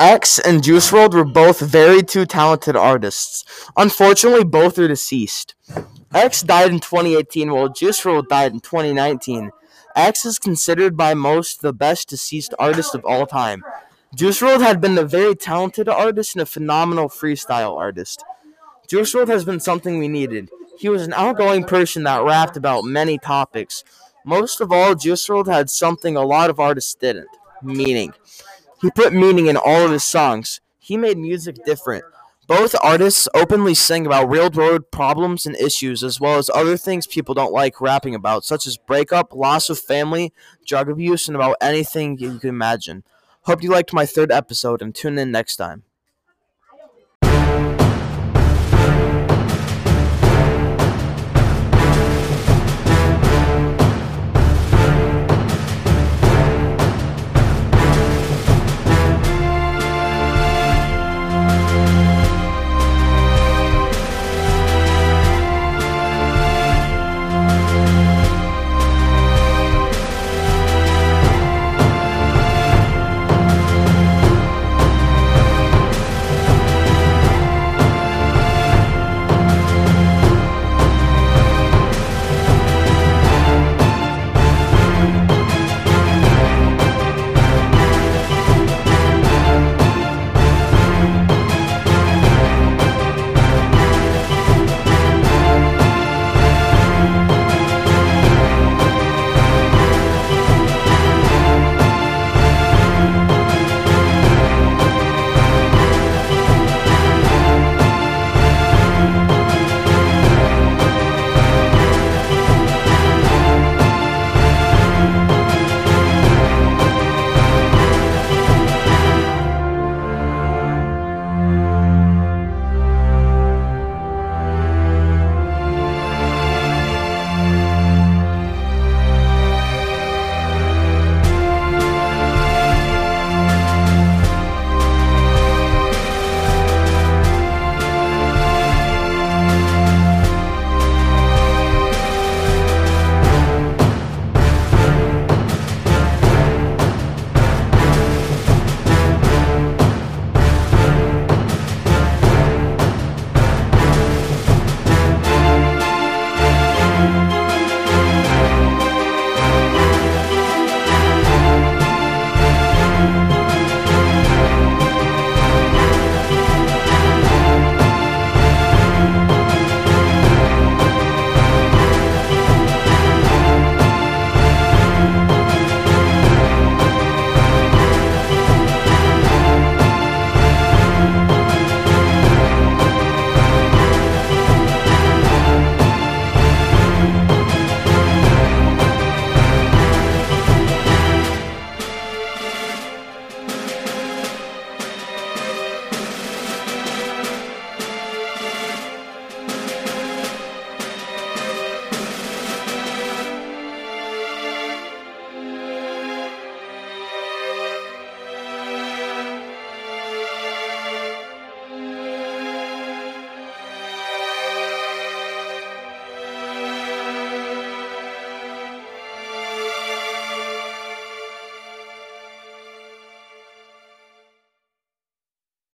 X and Juice WRLD were both very two talented artists. Unfortunately, both are deceased. X died in 2018 while Juice WRLD died in 2019. X is considered by most the best deceased artist of all time. Juice WRLD had been a very talented artist and a phenomenal freestyle artist. Juice WRLD has been something we needed. He was an outgoing person that rapped about many topics. Most of all, Juice WRLD had something a lot of artists didn't meaning. He put meaning in all of his songs. He made music different. Both artists openly sing about real world problems and issues, as well as other things people don't like rapping about, such as breakup, loss of family, drug abuse, and about anything you can imagine. Hope you liked my third episode and tune in next time.